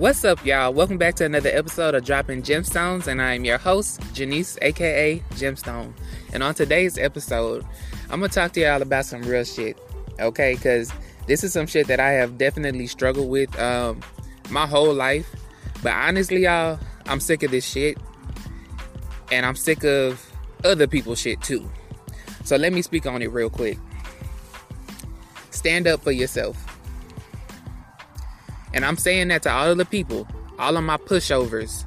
What's up, y'all? Welcome back to another episode of Dropping Gemstones, and I am your host, Janice, aka Gemstone. And on today's episode, I'm gonna talk to y'all about some real shit, okay? Because this is some shit that I have definitely struggled with um, my whole life. But honestly, y'all, I'm sick of this shit, and I'm sick of other people's shit too. So let me speak on it real quick. Stand up for yourself. And I'm saying that to all of the people, all of my pushovers,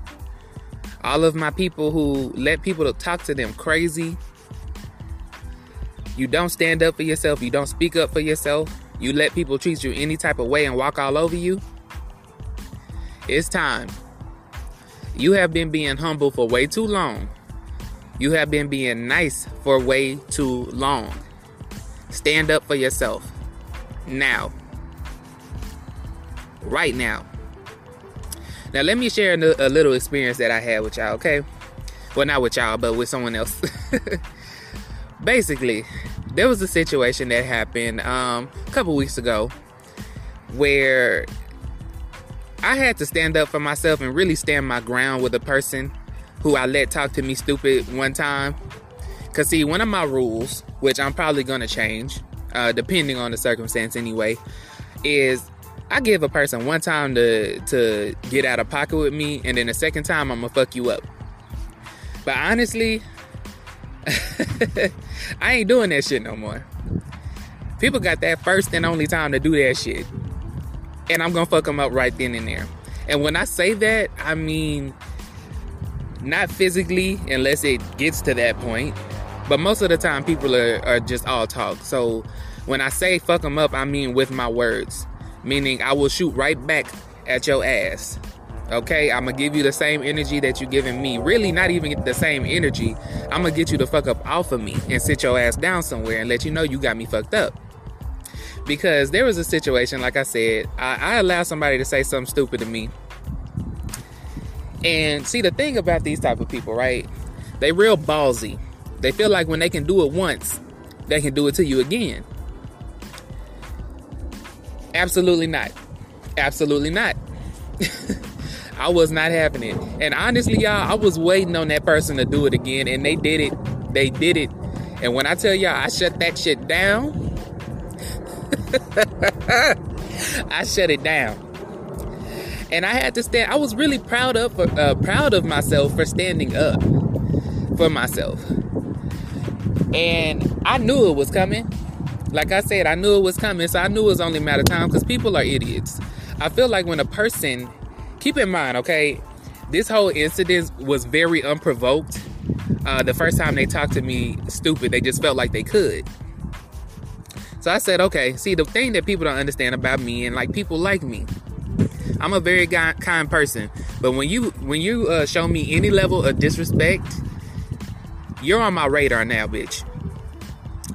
all of my people who let people talk to them crazy. You don't stand up for yourself, you don't speak up for yourself, you let people treat you any type of way and walk all over you. It's time. You have been being humble for way too long. You have been being nice for way too long. Stand up for yourself. Now right now. Now, let me share a, little experience that I had with y'all, okay? Well, not with y'all, but with someone else. Basically, there was a situation that happened um, a couple weeks ago where I had to stand up for myself and really stand my ground with a person who I let talk to me stupid one time. Because, see, one of my rules, which I'm probably going to change, uh, depending on the circumstance anyway, is I give a person one time to to get out of pocket with me, and then the second time I'm gonna fuck you up. But honestly, I ain't doing that shit no more. People got that first and only time to do that shit, and I'm gonna fuck them up right then and there. And when I say that, I mean not physically, unless it gets to that point. But most of the time, people are, are just all talk. So when I say fuck them up, I mean with my words meaning I will shoot right back at your ass. Okay, I'm gonna give you the same energy that you're giving me. Really, not even the same energy. I'm gonna get you to fuck up off of me and sit your ass down somewhere and let you know you got me fucked up. Because there was a situation, like I said, I, I allowed somebody to say something stupid to me. And see, the thing about these type of people, right? They real ballsy. They feel like when they can do it once, they can do it to you again. Absolutely not. Absolutely not. I was not having it. And honestly, y'all, I was waiting on that person to do it again, and they did it. They did it. And when I tell y'all, I shut that shit down. I shut it down. And I had to stand. I was really proud of uh, proud of myself for standing up for myself. And I knew it was coming. Like I said, I knew it was coming, so I knew it was only a matter of time because people are idiots. I feel like when a person, keep in mind, okay, this whole incident was very unprovoked. Uh, the first time they talked to me stupid, they just felt like they could. So I said, okay, see, the thing that people don't understand about me and like people like me, I'm a very kind person. But when you when you uh, show me any level of disrespect, you're on my radar now, bitch.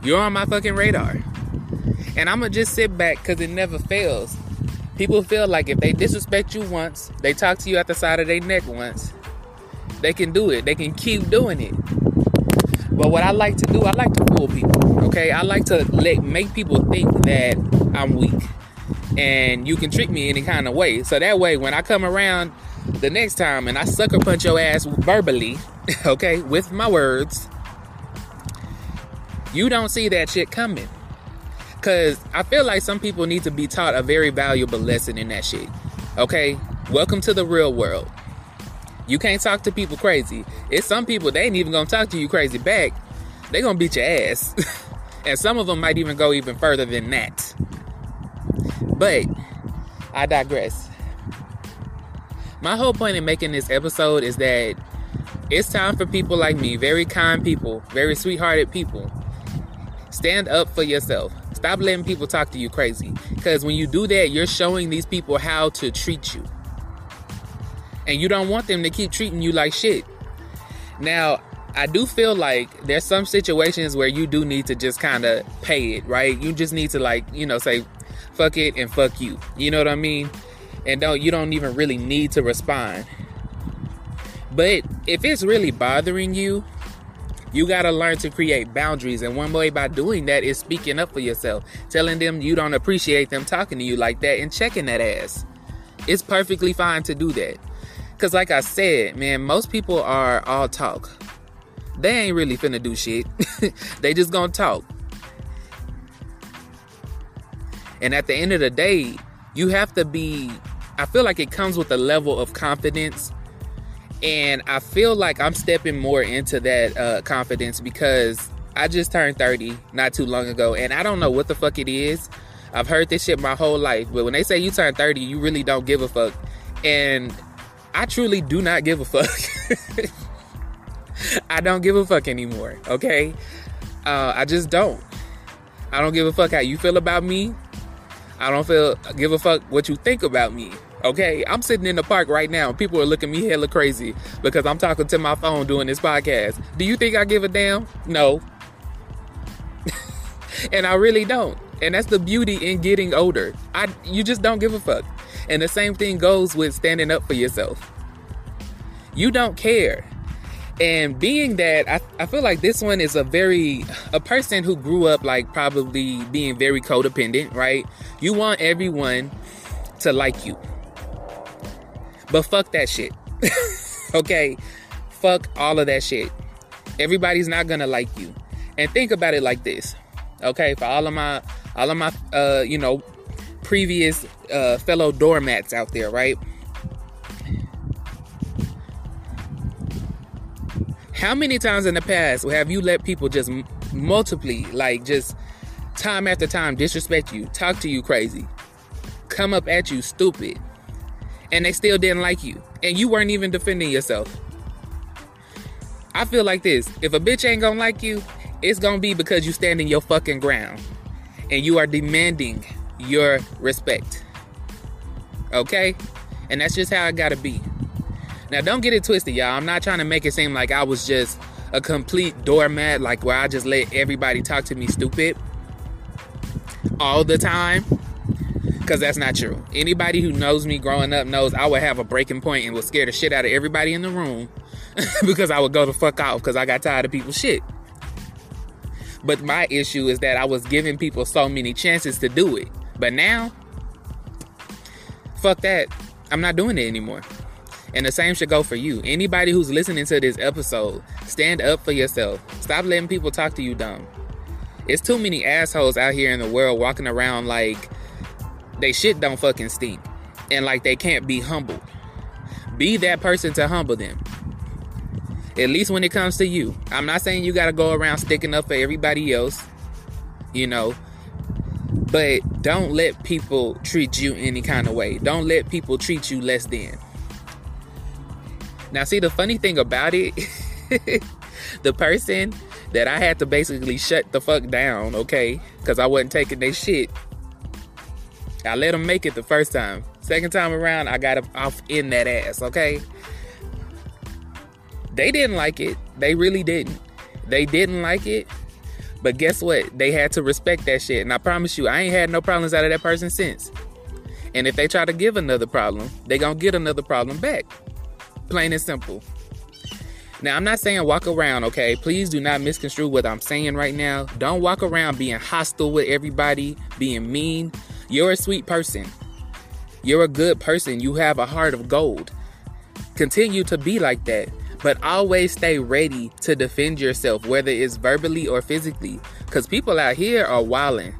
You're on my fucking radar. And I'm gonna just sit back because it never fails. People feel like if they disrespect you once, they talk to you at the side of their neck once, they can do it. They can keep doing it. But what I like to do, I like to fool people. Okay, I like to let make people think that I'm weak, and you can trick me any kind of way. So that way, when I come around the next time and I sucker punch your ass verbally, okay, with my words, you don't see that shit coming. Cause I feel like some people need to be taught a very valuable lesson in that shit. Okay? Welcome to the real world. You can't talk to people crazy. It's some people they ain't even gonna talk to you crazy back. They gonna beat your ass. and some of them might even go even further than that. But I digress. My whole point in making this episode is that it's time for people like me, very kind people, very sweethearted people, stand up for yourself. Stop letting people talk to you crazy. Because when you do that, you're showing these people how to treat you. And you don't want them to keep treating you like shit. Now, I do feel like there's some situations where you do need to just kind of pay it, right? You just need to like, you know, say fuck it and fuck you. You know what I mean? And don't you don't even really need to respond. But if it's really bothering you, you got to learn to create boundaries. And one way by doing that is speaking up for yourself, telling them you don't appreciate them talking to you like that and checking that ass. It's perfectly fine to do that. Cause like I said, man, most people are all talk. They ain't really finna do shit. they just gonna talk. And at the end of the day, you have to be I feel like it comes with a level of confidence. And I feel like I'm stepping more into that uh, confidence because I just turned 30 not too long ago. And I don't know what the fuck it is. I've heard this shit my whole life. But when they say you turn 30, you really don't give a fuck. And I truly do not give a fuck. I don't give a fuck anymore, okay? Uh, I just don't. I don't give a fuck how you feel about me. I don't feel give a fuck what you think about me. Okay, I'm sitting in the park right now. People are looking me hella crazy because I'm talking to my phone doing this podcast. Do you think I give a damn? No. and I really don't. And that's the beauty in getting older. I you just don't give a fuck. And the same thing goes with standing up for yourself. You don't care. And being that, I, I feel like this one is a very, a person who grew up like probably being very codependent, right? You want everyone to like you. But fuck that shit. okay? Fuck all of that shit. Everybody's not gonna like you. And think about it like this. Okay, for all of my all of my uh, you know, previous uh fellow doormats out there, right? How many times in the past have you let people just multiply, like just time after time disrespect you, talk to you crazy, come up at you stupid, and they still didn't like you, and you weren't even defending yourself. I feel like this if a bitch ain't gonna like you, it's gonna be because you stand in your fucking ground and you are demanding your respect. Okay? And that's just how it gotta be. Now, don't get it twisted, y'all. I'm not trying to make it seem like I was just a complete doormat, like where I just let everybody talk to me stupid all the time because that's not true. Anybody who knows me growing up knows I would have a breaking point and would scare the shit out of everybody in the room because I would go the fuck off because I got tired of people's shit. But my issue is that I was giving people so many chances to do it. But now, fuck that. I'm not doing it anymore. And the same should go for you. Anybody who's listening to this episode, stand up for yourself. Stop letting people talk to you dumb. It's too many assholes out here in the world walking around like they shit don't fucking stink and like they can't be humbled. Be that person to humble them. At least when it comes to you. I'm not saying you got to go around sticking up for everybody else, you know, but don't let people treat you any kind of way. Don't let people treat you less than. Now, see, the funny thing about it, the person that I had to basically shut the fuck down, okay, because I wasn't taking their shit I let them make it the first time. Second time around, I got him off in that ass, okay? They didn't like it. They really didn't. They didn't like it. But guess what? They had to respect that shit. And I promise you, I ain't had no problems out of that person since. And if they try to give another problem, they gonna get another problem back. Plain and simple. Now, I'm not saying walk around, okay? Please do not misconstrue what I'm saying right now. Don't walk around being hostile with everybody, being mean. You're a sweet person. You're a good person. You have a heart of gold. Continue to be like that, but always stay ready to defend yourself, whether it's verbally or physically. Because people out here are wilding.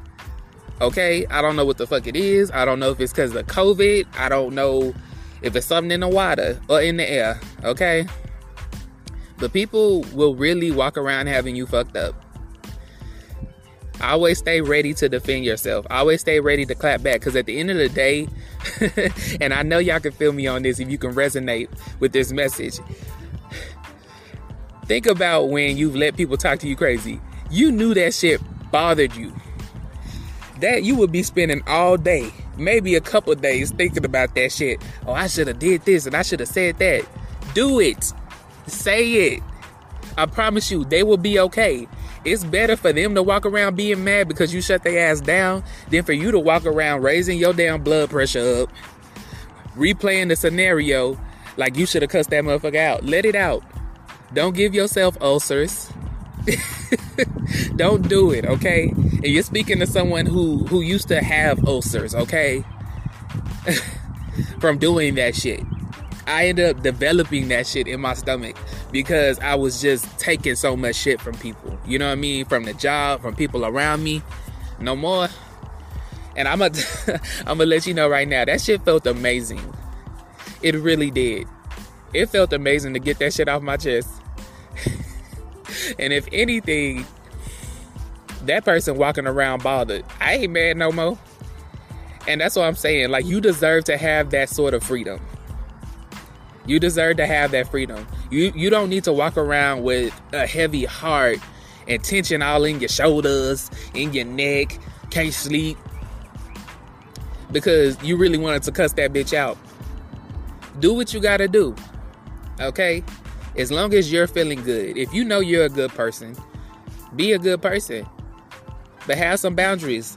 Okay? I don't know what the fuck it is. I don't know if it's because of COVID. I don't know if it's something in the water or in the air. Okay? But people will really walk around having you fucked up. Always stay ready to defend yourself. Always stay ready to clap back. Because at the end of the day, and I know y'all can feel me on this if you can resonate with this message. Think about when you've let people talk to you crazy. You knew that shit bothered you. That you would be spending all day, maybe a couple days thinking about that shit. Oh, I should have did this and I should have said that. Do it. Say it. I promise you, they will be okay. It's better for them to walk around being mad because you shut their ass down than for you to walk around raising your damn blood pressure up, replaying the scenario like you should have cussed that motherfucker out. Let it out. Don't give yourself ulcers. Don't do it, okay? And you're speaking to someone who who used to have ulcers, okay? from doing that shit. I ended up developing that shit in my stomach because I was just taking so much shit from people. You know what I mean? From the job, from people around me. No more. And I'm gonna I'm gonna let you know right now that shit felt amazing. It really did. It felt amazing to get that shit off my chest. and if anything, that person walking around bothered, I ain't mad no more. And that's what I'm saying. Like you deserve to have that sort of freedom. You deserve to have that freedom. You you don't need to walk around with a heavy heart and tension all in your shoulders, in your neck, can't sleep. Because you really wanted to cuss that bitch out. Do what you gotta do. Okay? As long as you're feeling good. If you know you're a good person, be a good person. But have some boundaries.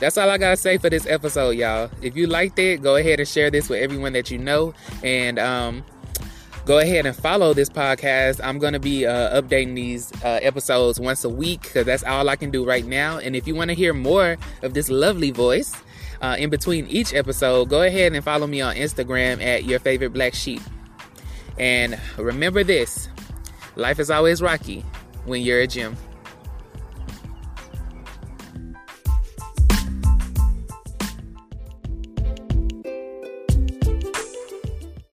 That's all I gotta say for this episode, y'all. If you liked it, go ahead and share this with everyone that you know, and um, go ahead and follow this podcast. I'm gonna be uh, updating these uh, episodes once a week because that's all I can do right now. And if you want to hear more of this lovely voice uh, in between each episode, go ahead and follow me on Instagram at your favorite black sheep. And remember this: life is always rocky when you're a gym.